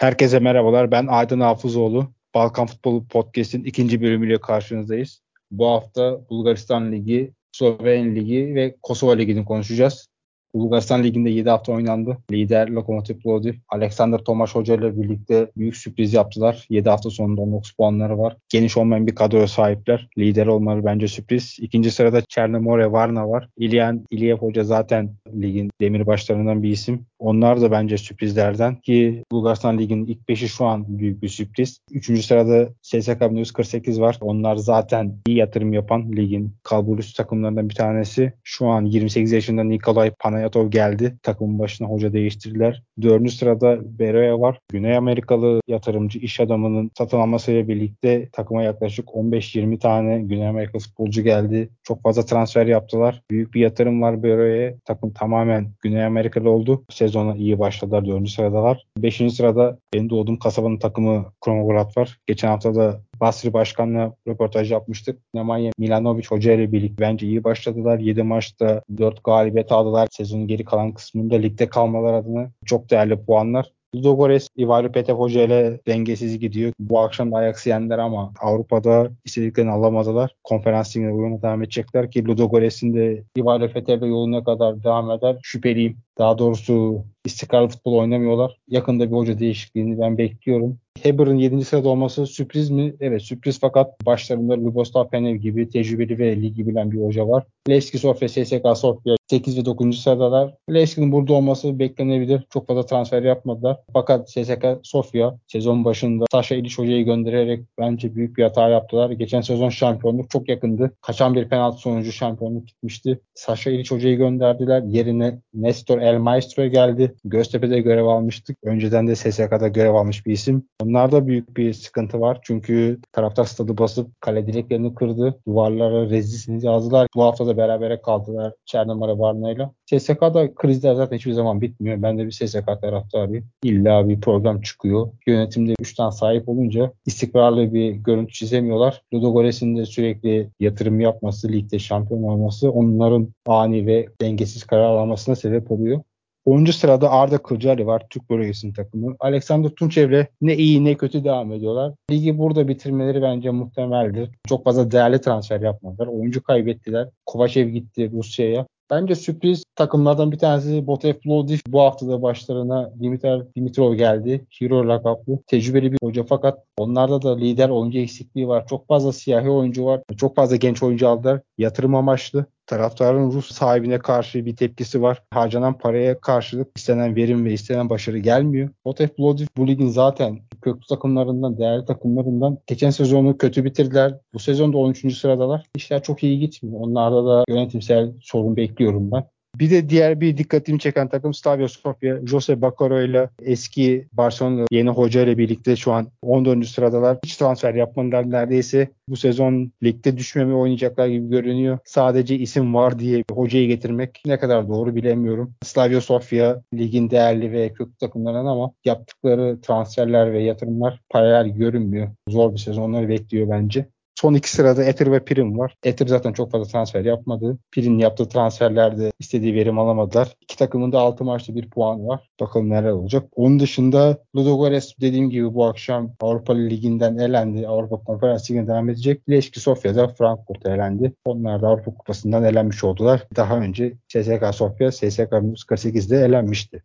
Herkese merhabalar. Ben Aydın Hafızoğlu. Balkan Futbolu Podcast'in ikinci bölümüyle karşınızdayız. Bu hafta Bulgaristan Ligi, Slovenya Ligi ve Kosova Ligi'ni konuşacağız. Bulgaristan Ligi'nde 7 hafta oynandı. Lider Lokomotiv Plovdiv, Alexander Tomaş Hoca ile birlikte büyük sürpriz yaptılar. 7 hafta sonunda 19 puanları var. Geniş olmayan bir kadroya sahipler. Lider olmaları bence sürpriz. İkinci sırada Çernomore Varna var. İlyan İlyev Hoca zaten ligin demirbaşlarından bir isim. Onlar da bence sürprizlerden ki Bulgaristan Ligi'nin ilk beşi şu an büyük bir sürpriz. Üçüncü sırada SSK 1948 var. Onlar zaten iyi yatırım yapan ligin kalburüs takımlarından bir tanesi. Şu an 28 yaşında Nikolay Panayotov geldi. Takımın başına hoca değiştirdiler. Dördüncü sırada Beroya var. Güney Amerikalı yatırımcı iş adamının satın almasıyla birlikte takıma yaklaşık 15-20 tane Güney Amerika futbolcu geldi. Çok fazla transfer yaptılar. Büyük bir yatırım var Beroya'ya. Takım tamamen Güney Amerikalı oldu. Sezon sezona iyi başladılar. Dördüncü sıradalar. Beşinci sırada benim doğduğum kasabanın takımı Kromograd var. Geçen hafta da Basri Başkan'la röportaj yapmıştık. Nemanja Milanovic Hoca ile birlikte bence iyi başladılar. 7 maçta 4 galibiyet aldılar. Sezonun geri kalan kısmında ligde kalmalar adına çok değerli puanlar. Ludogorets Ivailo Petev Hoca ile dengesiz gidiyor. Bu akşam da Ajax'ı yendiler ama Avrupa'da istediklerini alamadılar. Konferans ligine uyumuna devam edecekler ki Ludogorets'in de Ivailo Petev'le yoluna kadar devam eder. Şüpheliyim. Daha doğrusu istikrarlı futbol oynamıyorlar. Yakında bir hoca değişikliğini ben bekliyorum. Heber'ın 7. sırada olması sürpriz mi? Evet sürpriz fakat başlarında Luboslav Penev gibi tecrübeli ve ligi bilen bir hoca var. Levski Sofya, SSK Sofya 8 ve 9. sıradalar. Levski'nin burada olması beklenebilir. Çok fazla transfer yapmadılar. Fakat SSK Sofya sezon başında Sasha İliç hocayı göndererek bence büyük bir hata yaptılar. Geçen sezon şampiyonluk çok yakındı. Kaçan bir penaltı sonucu şampiyonluk gitmişti. Sasha İliç hocayı gönderdiler. Yerine Nestor El Maestro geldi. Göztepe'de görev almıştık. Önceden de SSK'da görev almış bir isim. Onlarda büyük bir sıkıntı var. Çünkü taraftar stadı basıp kale direklerini kırdı. Duvarlara rezilsiniz yazdılar. Bu hafta da berabere kaldılar Çernamara Varna'yla. SSK'da krizler zaten hiçbir zaman bitmiyor. Ben de bir SSK taraftarıyım. İlla bir program çıkıyor. Yönetimde güçten sahip olunca istikrarlı bir görüntü çizemiyorlar. Ludogorets'in de sürekli yatırım yapması, ligde şampiyon olması onların ani ve dengesiz karar almasına sebep oluyor. 10. sırada Arda Kılcari var Türk bölgesinin takımı. Alexander Tunçev'le ne iyi ne kötü devam ediyorlar. Ligi burada bitirmeleri bence muhtemeldir. Çok fazla değerli transfer yapmadılar. Oyuncu kaybettiler. Kovacev gitti Rusya'ya. Bence sürpriz takımlardan bir tanesi Botev Plovdiv. Bu haftada başlarına Dimitar Dimitrov geldi. Hero lakaplı. Tecrübeli bir hoca fakat onlarda da lider oyuncu eksikliği var. Çok fazla siyahi oyuncu var. Çok fazla genç oyuncu aldılar. Yatırım amaçlı. Taraftarın Rus sahibine karşı bir tepkisi var. Harcanan paraya karşılık istenen verim ve istenen başarı gelmiyor. Botev Plovdiv bu ligin zaten köklü takımlarından, değerli takımlarından. Geçen sezonu kötü bitirdiler. Bu sezonda 13. sıradalar. İşler çok iyi gitmiyor. Onlarda da yönetimsel sorun bekliyorum ben. Bir de diğer bir dikkatimi çeken takım Slavia Sofia. Jose Bacaro ile eski Barcelona yeni hoca ile birlikte şu an 14. sıradalar. Hiç transfer yapmadılar neredeyse. Bu sezon ligde düşmeme oynayacaklar gibi görünüyor. Sadece isim var diye bir hocayı getirmek ne kadar doğru bilemiyorum. Slavia Sofia ligin değerli ve köklü takımlarından ama yaptıkları transferler ve yatırımlar paralel görünmüyor. Zor bir sezonları bekliyor bence. Son iki sırada Ether ve Prim var. Ether zaten çok fazla transfer yapmadı. Prim'in yaptığı transferlerde istediği verim alamadılar. İki takımın da 6 maçta bir puan var. Bakalım neler olacak. Onun dışında Ludogorets dediğim gibi bu akşam Avrupa Ligi'nden elendi. Avrupa Konferans Ligi'ne devam edecek. Leşki Sofya'da Frankfurt'a elendi. Onlar da Avrupa Kupası'ndan elenmiş oldular. Daha önce CSK Sofya, CSK 48'de elenmişti.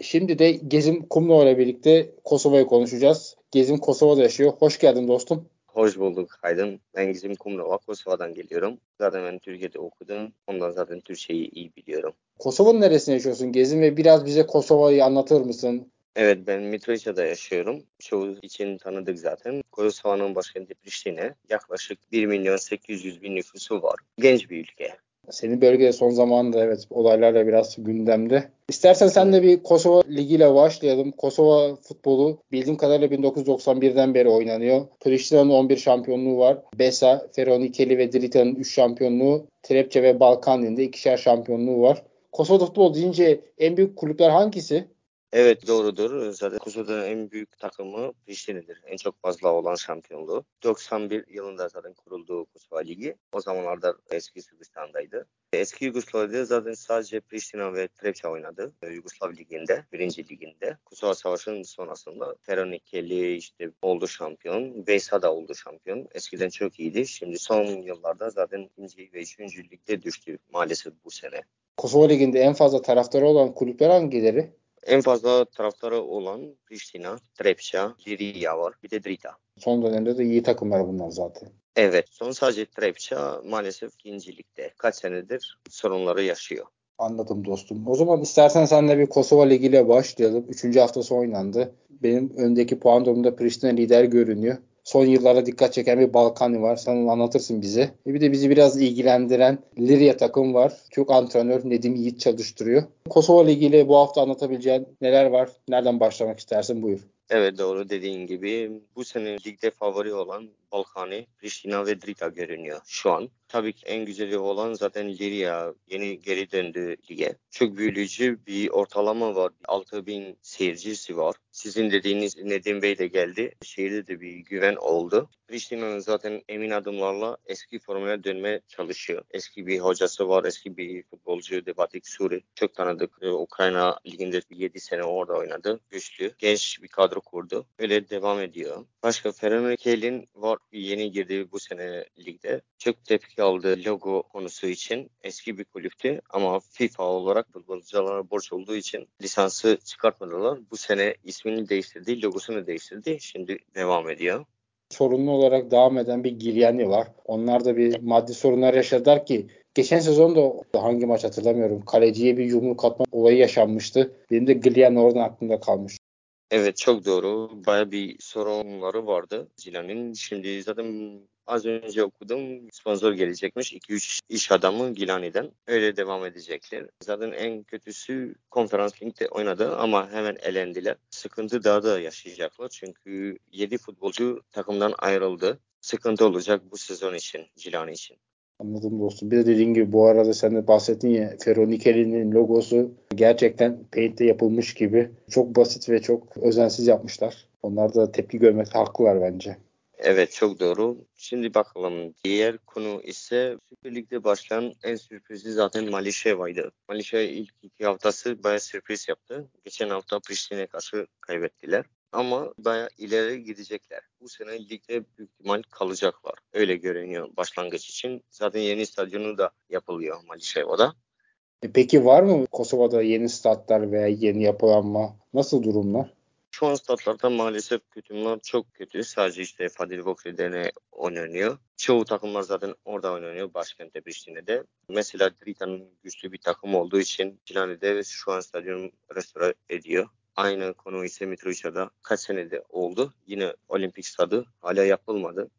Şimdi de Gezim Kumlu ile birlikte Kosova'yı konuşacağız. Gezim Kosova'da yaşıyor. Hoş geldin dostum. Hoş bulduk Aydın. Ben Gizim Kumrova, Kosova'dan geliyorum. Zaten ben Türkiye'de okudum. Ondan zaten Türkçeyi iyi biliyorum. Kosova'nın neresinde yaşıyorsun Gezim ve biraz bize Kosova'yı anlatır mısın? Evet ben Mitrovica'da yaşıyorum. Çoğu için tanıdık zaten. Kosova'nın başkenti Priştine. Yaklaşık 1 milyon 800 bin nüfusu var. Genç bir ülke. Senin bölgede son zamanında evet olaylarla biraz gündemde. İstersen sen de bir Kosova Ligi ile başlayalım. Kosova futbolu bildiğim kadarıyla 1991'den beri oynanıyor. Priştina'nın 11 şampiyonluğu var. Besa, Feronikeli ve Drita'nın 3 şampiyonluğu. Trepçe ve Balkanlin'de ikişer şampiyonluğu var. Kosova futbol deyince en büyük kulüpler hangisi? Evet doğrudur. Zaten Kosova'nın en büyük takımı Priştine'dir. En çok fazla olan şampiyonluğu. 91 yılında zaten kuruldu Kosova Ligi. O zamanlarda eski Sırbistan'daydı. Eski Yugoslavya'da zaten sadece Priştina ve Trepça oynadı. Yugoslav Ligi'nde, birinci liginde. Kosova Savaşı'nın sonrasında Feronikeli işte oldu şampiyon. Veysa da oldu şampiyon. Eskiden çok iyiydi. Şimdi son yıllarda zaten ikinci ve üçüncü ligde düştü maalesef bu sene. Kosova Ligi'nde en fazla taraftarı olan kulüpler hangileri? En fazla taraftarı olan Priştina, Trepça, Liria var. Bir de Drita. Son dönemde de iyi takımlar bunlar zaten. Evet. Son sadece Trepça maalesef ikincilikte. Kaç senedir sorunları yaşıyor. Anladım dostum. O zaman istersen senle bir Kosova Ligi ile başlayalım. Üçüncü haftası oynandı. Benim öndeki puan durumunda Priştina lider görünüyor. Son yıllarda dikkat çeken bir Balkani var. Sen onu anlatırsın bize. E bir de bizi biraz ilgilendiren Liria takım var. Türk antrenör Nedim Yiğit çalıştırıyor. Kosova Ligi ile bu hafta anlatabileceğin neler var? Nereden başlamak istersin? Buyur. Evet doğru dediğin gibi bu sene ligde favori olan Balkani, Pristina ve Drita görünüyor şu an. Tabii ki en güzeli olan zaten Liria yeni geri döndü lige. Çok büyüleyici bir ortalama var. 6000 seyircisi var. Sizin dediğiniz Nedim Bey de geldi. Şehirde de bir güven oldu. Pristina'nın zaten emin adımlarla eski formuna dönmeye çalışıyor. Eski bir hocası var, eski bir futbolcu Debatik Suri. Çok tanıdık. Ee, Ukrayna liginde 7 sene orada oynadı. Güçlü. Genç bir kadro kurdu. Öyle devam ediyor. Başka Fenerbahçe'nin var yeni girdi bu sene ligde. Çok tepki aldı logo konusu için. Eski bir kulüptü ama FIFA olarak futbolculara borç olduğu için lisansı çıkartmadılar. Bu sene ismini değiştirdi, logosunu değiştirdi. Şimdi devam ediyor sorunlu olarak devam eden bir Gilyani var. Onlar da bir maddi sorunlar yaşadılar ki geçen sezon da hangi maç hatırlamıyorum. Kaleciye bir yumruk atma olayı yaşanmıştı. Benim de Gilyani oradan aklımda kalmış. Evet çok doğru. Baya bir sorunları vardı Zilan'ın. Şimdi zaten az önce okudum sponsor gelecekmiş. 2-3 iş adamı Gilani'den. Öyle devam edecekler. Zaten en kötüsü konferans ligde oynadı ama hemen elendiler. Sıkıntı daha da yaşayacaklar. Çünkü 7 futbolcu takımdan ayrıldı. Sıkıntı olacak bu sezon için, Gilani için. Anladım dostum. Bir de dediğin gibi bu arada sen de bahsettin ya Feronikeli'nin logosu gerçekten Paint'te yapılmış gibi. Çok basit ve çok özensiz yapmışlar. Onlar da tepki görmekte haklılar bence. Evet çok doğru. Şimdi bakalım. Diğer konu ise Süper Lig'de başlayan en sürprizi zaten Malişeva'ydı. Malişeva ilk iki haftası bayağı sürpriz yaptı. Geçen hafta Priştine'ye karşı kaybettiler ama baya ileri gidecekler. Bu sene ligde büyük ihtimal kalacaklar. Öyle görünüyor başlangıç için. Zaten yeni stadyonu da yapılıyor Malişeva'da. E peki var mı Kosova'da yeni statlar veya yeni yapılanma? Nasıl durumlar? Şu an statlarda maalesef kötümler çok kötü. Sadece işte Fadil Vokri'de oynanıyor. Çoğu takımlar zaten orada oynanıyor. Başkentte Priştine'de. Mesela Drita'nın güçlü bir takım olduğu için Cilane'de şu an stadyum restore ediyor. Aynı konu ise Mitrovica'da kaç senede oldu. Yine olimpik stadı hala yapılmadı.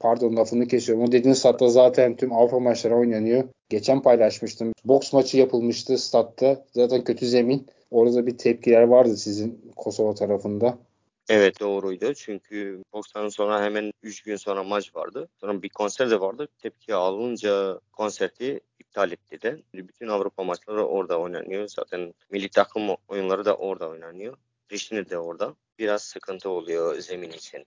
Pardon lafını kesiyorum. O dediğin statta zaten tüm Avrupa maçları oynanıyor. Geçen paylaşmıştım. Boks maçı yapılmıştı statta. Zaten kötü zemin. Orada bir tepkiler vardı sizin Kosova tarafında. Evet doğruydu. Çünkü bokstan sonra hemen 3 gün sonra maç vardı. Sonra bir konser de vardı. Tepki alınca konseri iptal etti de. Bütün Avrupa maçları orada oynanıyor. Zaten milli takım oyunları da orada oynanıyor. Priştine de orada. Biraz sıkıntı oluyor zemin için.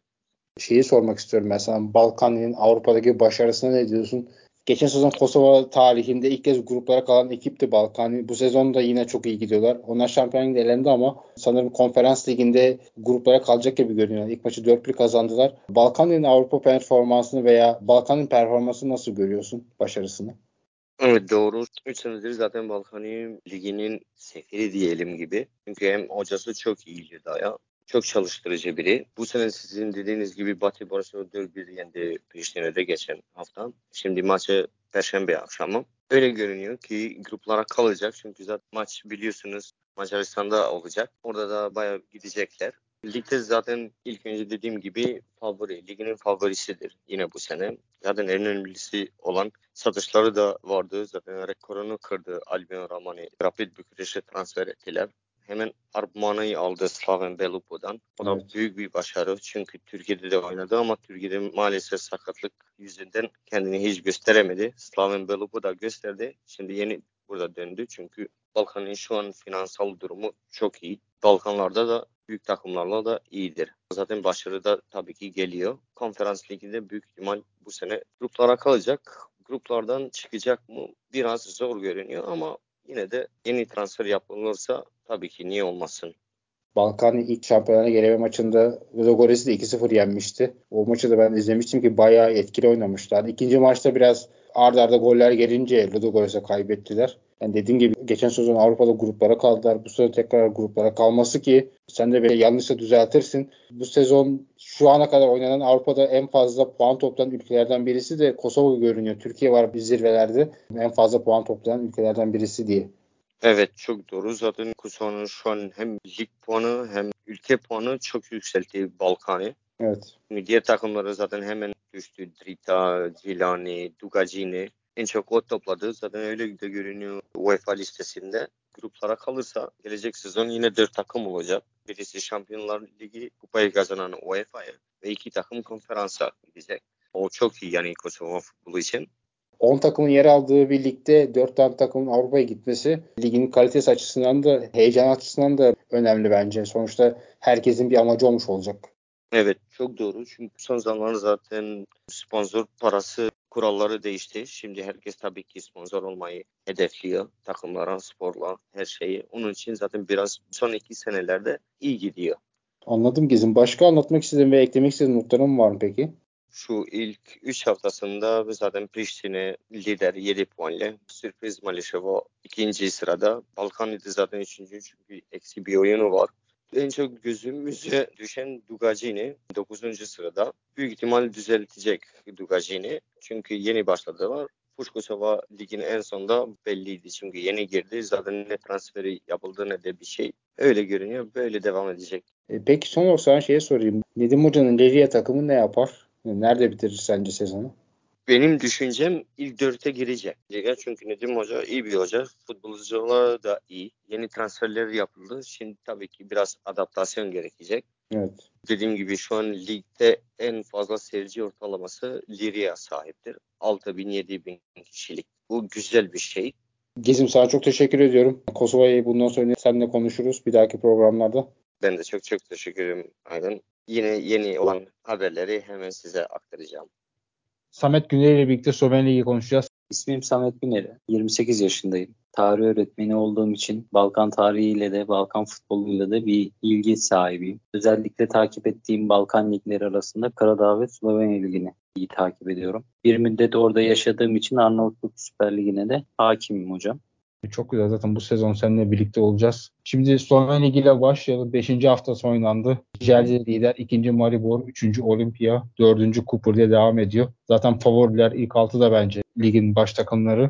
Şeyi sormak istiyorum mesela Balkan'ın Avrupa'daki başarısına ne diyorsun? Geçen sezon Kosova tarihinde ilk kez gruplara kalan ekipti Balkan. Bu sezon da yine çok iyi gidiyorlar. Onlar şampiyonluk elendi ama sanırım konferans liginde gruplara kalacak gibi görünüyor. İlk maçı 4-1 kazandılar. Balkan'ın Avrupa performansını veya Balkan'ın performansını nasıl görüyorsun? Başarısını? Evet doğru. 3 senedir zaten Balkani Ligi'nin seferi diyelim gibi. Çünkü hem hocası çok iyiydi daha çok çalıştırıcı biri. Bu sene sizin dediğiniz gibi Batı Barcelona 4-1 yendi Priştine'de geçen hafta. Şimdi maçı Perşembe akşamı. Öyle görünüyor ki gruplara kalacak. Çünkü zaten maç biliyorsunuz Macaristan'da olacak. Orada da bayağı gidecekler. Ligde zaten ilk önce dediğim gibi favori, liginin favorisidir yine bu sene. Zaten en önemlisi olan satışları da vardı. Zaten rekorunu kırdı Albion Ramani. Rapid Bükreş'e transfer ettiler hemen Armana'yı aldı Slaven Belupo'dan. O da evet. büyük bir başarı. Çünkü Türkiye'de de oynadı ama Türkiye'de maalesef sakatlık yüzünden kendini hiç gösteremedi. Slaven Belupo da gösterdi. Şimdi yeni burada döndü. Çünkü Balkan'ın şu an finansal durumu çok iyi. Balkanlarda da büyük takımlarla da iyidir. Zaten başarı da tabii ki geliyor. Konferans liginde büyük ihtimal bu sene gruplara kalacak. Gruplardan çıkacak mı biraz zor görünüyor ama yine de yeni transfer yapılırsa tabii ki niye olmasın. Balkan ilk şampiyonana geleme maçında Ludogorets'i de 2-0 yenmişti. O maçı da ben izlemiştim ki bayağı etkili oynamışlar. İkinci maçta biraz ard arda goller gelince Ludogorets'e kaybettiler. Yani dediğim gibi geçen sezon Avrupa'da gruplara kaldılar. Bu sezon tekrar gruplara kalması ki sen de böyle yanlışsa düzeltirsin. Bu sezon şu ana kadar oynanan Avrupa'da en fazla puan toplayan ülkelerden birisi de Kosova görünüyor. Türkiye var bir zirvelerde en fazla puan toplayan ülkelerden birisi diye. Evet çok doğru. Zaten Kosova'nın şu an hem lig puanı hem ülke puanı çok yükseltti Balkan'ı. Evet. Diğer takımları zaten hemen düştü. Drita, Zilani, Dugacini en çok o topladı. Zaten öyle de görünüyor UEFA listesinde. Gruplara kalırsa gelecek sezon yine dört takım olacak. Birisi Şampiyonlar Ligi kupayı kazanan UEFA'ya ve iki takım konferansa gidecek. O çok iyi yani Kosova futbolu için. 10 takımın yer aldığı bir ligde 4 tane takımın Avrupa'ya gitmesi ligin kalitesi açısından da heyecan açısından da önemli bence. Sonuçta herkesin bir amacı olmuş olacak. Evet çok doğru. Çünkü son zamanlarda zaten sponsor parası kuralları değişti. Şimdi herkes tabii ki sponsor olmayı hedefliyor. Takımlara, sporla, her şeyi. Onun için zaten biraz son iki senelerde iyi gidiyor. Anladım Gizim. Başka anlatmak istediğin ve eklemek istediğin notların var mı peki? Şu ilk 3 haftasında zaten Priştine lider 7 puanla. Sürpriz Malişevo ikinci sırada. Balkanlı'da zaten üçüncü çünkü eksi bir oyunu var. En çok gözümüze düşen Dugacini 9. sırada. Büyük ihtimal düzeltecek Dugacini. Çünkü yeni başladılar. Pushkosova ligin en sonunda belliydi. Çünkü yeni girdi. Zaten ne transferi yapıldı ne de bir şey. Öyle görünüyor. Böyle devam edecek. E, peki son olarak sana şeye sorayım. Nedim Hoca'nın Leria takımı ne yapar? Nerede bitirir sence sezonu? Benim düşüncem ilk dörtte girecek. Çünkü Nedim Hoca iyi bir hoca. Futbolcular da iyi. Yeni transferler yapıldı. Şimdi tabii ki biraz adaptasyon gerekecek. Evet. Dediğim gibi şu an ligde en fazla seyirci ortalaması Liria sahiptir. 6000-7000 kişilik. Bu güzel bir şey. Gezim sana çok teşekkür ediyorum. Kosova'yı bundan sonra seninle konuşuruz bir dahaki programlarda. Ben de çok çok teşekkür ederim Aydın. Yine yeni olan haberleri hemen size aktaracağım. Samet Güneri ile birlikte Slovenya Ligi konuşacağız. İsmim Samet Güneri. 28 yaşındayım. Tarih öğretmeni olduğum için Balkan tarihiyle de Balkan futboluyla da bir ilgi sahibiyim. Özellikle takip ettiğim Balkan ligleri arasında Karadağ ve Slovenya Ligi'ni iyi takip ediyorum. Bir müddet orada yaşadığım için Arnavutluk Süper Ligi'ne de hakimim hocam. Çok güzel zaten bu sezon seninle birlikte olacağız. Şimdi Slovenya Ligi ile başlayalım. Beşinci haftası oynandı. Jelce lider, ikinci Maribor, üçüncü Olimpia, dördüncü Cooper diye devam ediyor. Zaten favoriler ilk altı da bence ligin baş takımları.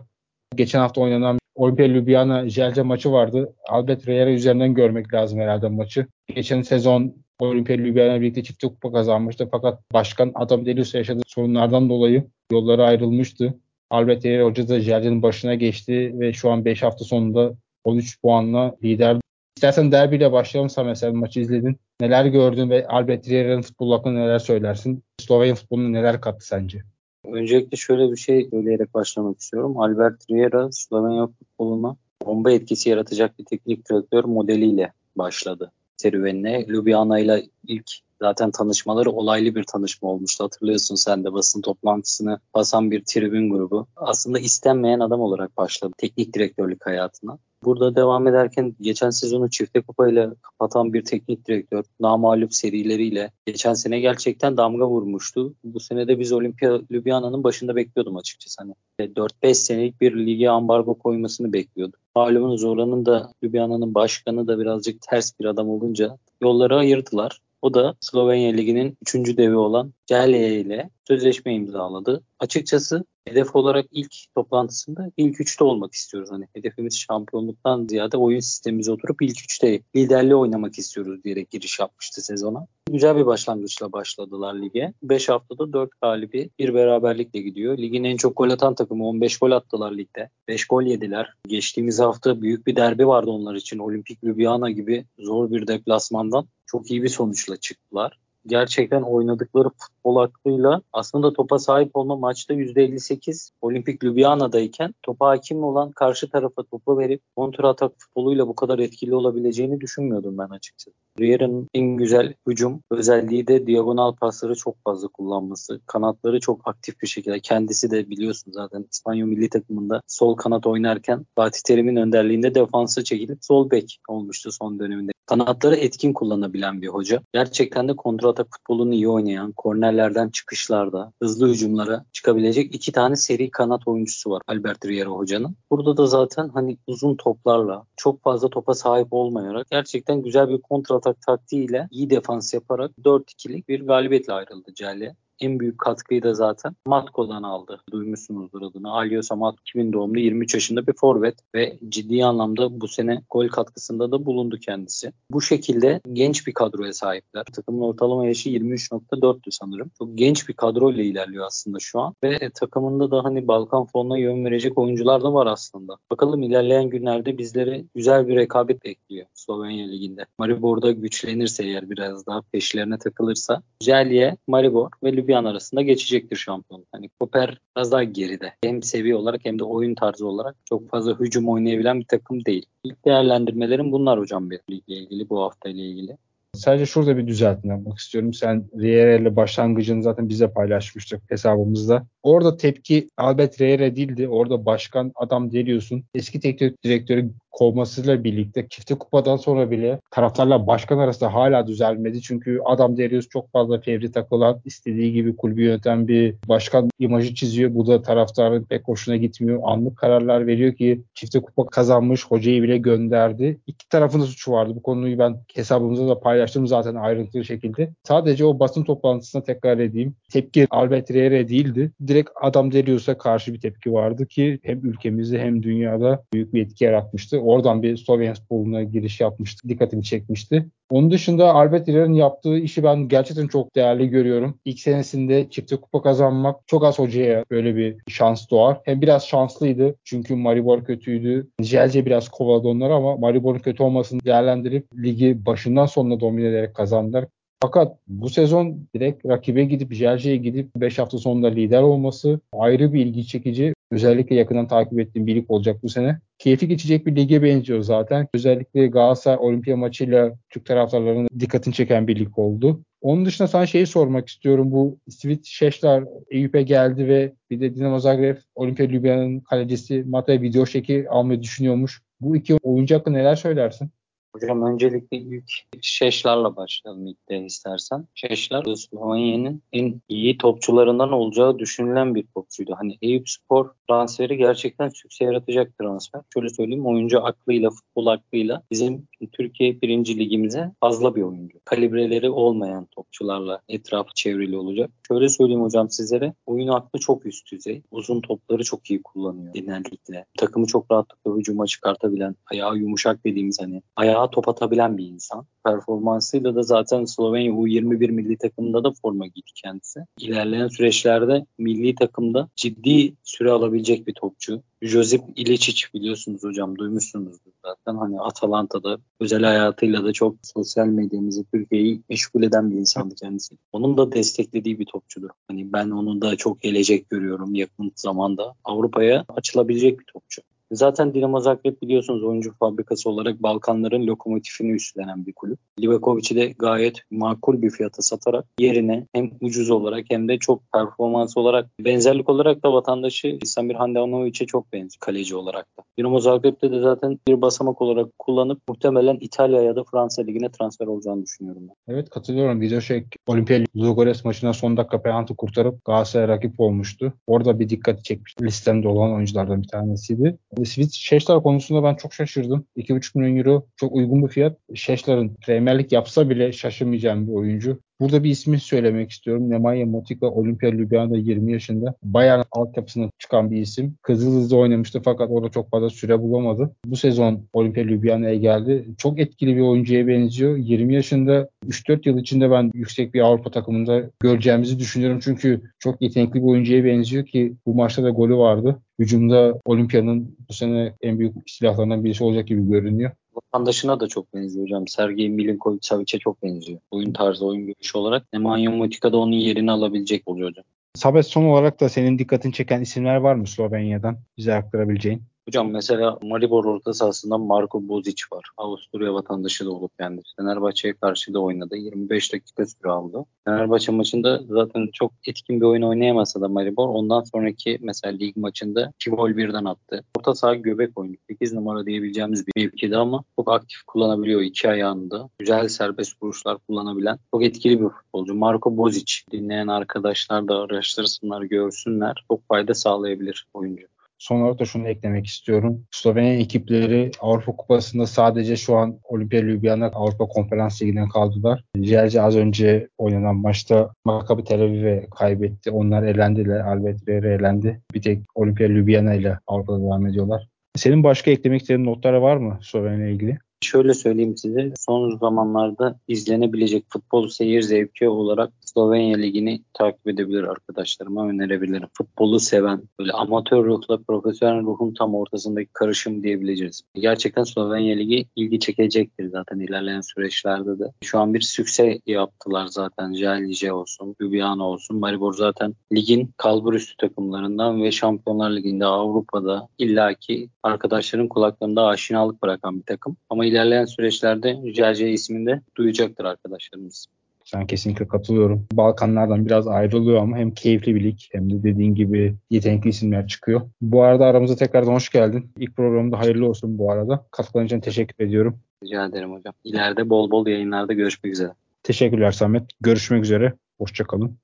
Geçen hafta oynanan Olimpia Ljubljana Jelce maçı vardı. Albert Reira üzerinden görmek lazım herhalde maçı. Geçen sezon Olimpia Ljubljana birlikte çift kupa kazanmıştı fakat başkan Adam Delius yaşadığı sorunlardan dolayı yolları ayrılmıştı. Albert Reira Hoca da Jelce'nin başına geçti ve şu an 5 hafta sonunda 13 puanla lider. İstersen derbiyle başlayalım mesela maçı izledin. Neler gördün ve Albert Reira'nın futbol hakkında neler söylersin? Slovenya futboluna neler kattı sence? Öncelikle şöyle bir şey söyleyerek başlamak istiyorum. Albert Riera Slovenya futboluna bomba etkisi yaratacak bir teknik direktör modeliyle başladı serüvenine. Ljubljana ile ilk zaten tanışmaları olaylı bir tanışma olmuştu. Hatırlıyorsun sen de basın toplantısını basan bir tribün grubu. Aslında istenmeyen adam olarak başladı teknik direktörlük hayatına. Burada devam ederken geçen sezonu çifte kupayla kapatan bir teknik direktör namalup serileriyle geçen sene gerçekten damga vurmuştu. Bu sene de biz Olimpia Ljubljana'nın başında bekliyordum açıkçası. Hani 4-5 senelik bir lige ambargo koymasını bekliyordum. Malumunuz oranın da Ljubljana'nın başkanı da birazcık ters bir adam olunca yolları ayırdılar. O da Slovenya Ligi'nin 3. devi olan Celje ile sözleşme imzaladı. Açıkçası hedef olarak ilk toplantısında ilk üçte olmak istiyoruz. Hani hedefimiz şampiyonluktan ziyade oyun sistemimize oturup ilk üçte liderliği oynamak istiyoruz diyerek giriş yapmıştı sezona. Güzel bir başlangıçla başladılar lige. 5 haftada 4 galibi, bir beraberlikle gidiyor. Ligin en çok gol atan takımı 15 gol attılar ligde. 5 gol yediler. Geçtiğimiz hafta büyük bir derbi vardı onlar için. Olimpik Ljubljana gibi zor bir deplasmandan çok iyi bir sonuçla çıktılar. gerçekten oynadıkları futbol aklıyla aslında topa sahip olma maçta %58 Olimpik Ljubljana'dayken topa hakim olan karşı tarafa topu verip kontra atak futboluyla bu kadar etkili olabileceğini düşünmüyordum ben açıkçası. Riera'nın en güzel hücum özelliği de diagonal pasları çok fazla kullanması. Kanatları çok aktif bir şekilde. Kendisi de biliyorsun zaten İspanyol milli takımında sol kanat oynarken Fatih Terim'in önderliğinde defansa çekilip sol bek olmuştu son döneminde. Kanatları etkin kullanabilen bir hoca. Gerçekten de kontratak futbolunu iyi oynayan, kornerlerden çıkışlarda, hızlı hücumlara çıkabilecek iki tane seri kanat oyuncusu var Albert Riera hocanın. Burada da zaten hani uzun toplarla, çok fazla topa sahip olmayarak gerçekten güzel bir kontratak taktiğiyle iyi defans yaparak 4-2'lik bir galibiyetle ayrıldı Celle en büyük katkıyı da zaten Matko'dan aldı. Duymuşsunuzdur adını. Aliosa Matko 2000 doğumlu 23 yaşında bir forvet ve ciddi anlamda bu sene gol katkısında da bulundu kendisi. Bu şekilde genç bir kadroya sahipler. Takımın ortalama yaşı 23.4'tü sanırım. Çok genç bir kadro ile ilerliyor aslında şu an. Ve takımında da hani Balkan fonuna yön verecek oyuncular da var aslında. Bakalım ilerleyen günlerde bizleri güzel bir rekabet bekliyor Slovenya Ligi'nde. Maribor'da güçlenirse eğer biraz daha peşlerine takılırsa Celje, Maribor ve Lübyan arasında geçecektir şampiyon. Hani Koper biraz daha geride. Hem seviye olarak hem de oyun tarzı olarak çok fazla hücum oynayabilen bir takım değil. İlk değerlendirmelerim bunlar hocam bir ligle ilgili bu hafta ile ilgili. Sadece şurada bir düzeltme yapmak istiyorum. Sen Riera ile başlangıcını zaten bize paylaşmıştık hesabımızda. Orada tepki Albert Riera değildi. Orada başkan adam deliyorsun. Eski teknik direktörü kovmasıyla birlikte çifte kupadan sonra bile taraftarla başkan arasında hala düzelmedi. Çünkü adam Derius çok fazla fevri takılan, istediği gibi kulübü yöneten bir başkan imajı çiziyor. Bu da taraftarın pek hoşuna gitmiyor. Anlık kararlar veriyor ki çifte kupa kazanmış, hocayı bile gönderdi. İki tarafın da suçu vardı. Bu konuyu ben hesabımızda da paylaştım zaten ayrıntılı şekilde. Sadece o basın toplantısına tekrar edeyim. Tepki Albert Riera değildi. Direkt adam Derius'a karşı bir tepki vardı ki hem ülkemizde hem dünyada büyük bir etki yaratmıştı. Oradan bir Slovenya futboluna giriş yapmıştı. Dikkatimi çekmişti. Onun dışında Albert Riera'nın yaptığı işi ben gerçekten çok değerli görüyorum. İlk senesinde çifte kupa kazanmak çok az hocaya böyle bir şans doğar. Hem biraz şanslıydı çünkü Maribor kötüydü. Jelce biraz kovaladı onları ama Maribor'un kötü olmasını değerlendirip ligi başından sonuna domine ederek kazandılar. Fakat bu sezon direkt rakibe gidip Jelce'ye gidip 5 hafta sonunda lider olması ayrı bir ilgi çekici. Özellikle yakından takip ettiğim bir lig olacak bu sene. Keyfi geçecek bir lige benziyor zaten. Özellikle Galatasaray Olimpiya maçıyla Türk taraftarlarının dikkatini çeken bir lig oldu. Onun dışında sana şeyi sormak istiyorum. Bu Svit Şeşler Eyüp'e geldi ve bir de Dinamo Zagreb Olimpiya Ljubljana'nın kalecisi Matej video şeki almayı düşünüyormuş. Bu iki oyuncu hakkında neler söylersin? Hocam öncelikle ilk Şeşler'le başlayalım ilk de istersen. Şeşler Slovanya'nın en iyi topçularından olacağı düşünülen bir topçuydu. Hani Eyüp Spor transferi gerçekten sükse yaratacak transfer. Şöyle söyleyeyim oyuncu aklıyla, futbol aklıyla bizim Türkiye birinci ligimize fazla bir oyuncu. Kalibreleri olmayan topçularla etrafı çevrili olacak. Şöyle söyleyeyim hocam sizlere oyun aklı çok üst düzey. Uzun topları çok iyi kullanıyor genellikle. Takımı çok rahatlıkla hücuma çıkartabilen, ayağı yumuşak dediğimiz hani ayağı ayağa top atabilen bir insan. Performansıyla da zaten Slovenya U21 milli takımında da forma giydi kendisi. İlerleyen süreçlerde milli takımda ciddi süre alabilecek bir topçu. Josip İličić biliyorsunuz hocam duymuşsunuzdur zaten. Hani Atalanta'da özel hayatıyla da çok sosyal medyamızı Türkiye'yi meşgul eden bir insandı kendisi. Onun da desteklediği bir topçudur. Hani ben onu da çok gelecek görüyorum yakın zamanda. Avrupa'ya açılabilecek bir topçu. Zaten Dinamo Zagreb biliyorsunuz oyuncu fabrikası olarak Balkanların lokomotifini üstlenen bir kulüp. Livakovic'i de gayet makul bir fiyata satarak yerine hem ucuz olarak hem de çok performans olarak benzerlik olarak da vatandaşı Samir Handanovic'e çok benziyor kaleci olarak da. Dinamo Zagreb'de de zaten bir basamak olarak kullanıp muhtemelen İtalya ya da Fransa Ligi'ne transfer olacağını düşünüyorum. Ben. Evet katılıyorum. Videoşek Olimpia Ludogorets maçında son dakika penaltı kurtarıp Galatasaray rakip olmuştu. Orada bir dikkati çekmiş. Listemde olan oyunculardan bir tanesiydi. Switch Şeşler konusunda ben çok şaşırdım. 2,5 milyon euro çok uygun bir fiyat. Şeşler'in Premier Lig yapsa bile şaşırmayacağım bir oyuncu. Burada bir ismi söylemek istiyorum. Nemanja Motika Olimpiya Ljubljana'da 20 yaşında. Bayern altyapısına çıkan bir isim. Kızıldız'da oynamıştı fakat orada çok fazla süre bulamadı. Bu sezon Olimpiya Ljubljana'ya geldi. Çok etkili bir oyuncuya benziyor. 20 yaşında 3-4 yıl içinde ben yüksek bir Avrupa takımında göreceğimizi düşünüyorum. Çünkü çok yetenekli bir oyuncuya benziyor ki bu maçta da golü vardı. Hücumda Olimpiya'nın bu sene en büyük silahlarından birisi olacak gibi görünüyor. Vatandaşına da çok benziyor hocam. Sergey Milinkovic-Savic'e çok benziyor. Oyun tarzı, oyun görüşü olarak. Nemanja Motika da onun yerini alabilecek oluyor hocam. Sabet son olarak da senin dikkatini çeken isimler var mı Slovenya'dan bize aktarabileceğin? Hocam mesela Maribor orta sahasında Marko Bozic var. Avusturya vatandaşı da olup kendisi. Fenerbahçe'ye karşı da oynadı. 25 dakika süre aldı. Fenerbahçe maçında zaten çok etkin bir oyun oynayamasa da Maribor ondan sonraki mesela lig maçında 2 gol birden attı. Orta saha göbek oyunu. 8 numara diyebileceğimiz bir mevkide ama çok aktif kullanabiliyor iki ayağında. Güzel serbest vuruşlar kullanabilen çok etkili bir futbolcu. Marko Bozic dinleyen arkadaşlar da araştırsınlar, görsünler. Çok fayda sağlayabilir oyuncu. Son olarak da şunu eklemek istiyorum. Slovenya ekipleri Avrupa Kupası'nda sadece şu an Olimpia Ljubljana Avrupa Konferans Ligi'nden kaldılar. Celce az önce oynanan maçta Maccabi Tel Aviv'e kaybetti. Onlar elendiler. Albert elendi. Bir tek Olimpia Ljubljana ile Avrupa'da devam ediyorlar. Senin başka eklemek istediğin notlara var mı Slovenya ile ilgili? Şöyle söyleyeyim size son zamanlarda izlenebilecek futbol seyir zevki olarak Slovenya Ligi'ni takip edebilir arkadaşlarıma önerebilirim. Futbolu seven, böyle amatör ruhla profesyonel ruhun tam ortasındaki karışım diyebileceğiz. Gerçekten Slovenya Ligi ilgi çekecektir zaten ilerleyen süreçlerde de. Şu an bir sükse yaptılar zaten. Jellice olsun, Ljubljana olsun. Maribor zaten ligin kalbur üstü takımlarından ve Şampiyonlar Ligi'nde Avrupa'da illaki arkadaşların kulaklarında aşinalık bırakan bir takım. Ama ilerleyen süreçlerde Jelce isminde duyacaktır arkadaşlarımız. Ben kesinlikle katılıyorum. Balkanlardan biraz ayrılıyor ama hem keyifli bir lig hem de dediğin gibi yetenekli isimler çıkıyor. Bu arada aramıza tekrardan hoş geldin. İlk programda hayırlı olsun bu arada. Katkıların için teşekkür ediyorum. Rica ederim hocam. İleride bol bol yayınlarda görüşmek üzere. Teşekkürler Samet. Görüşmek üzere. Hoşçakalın.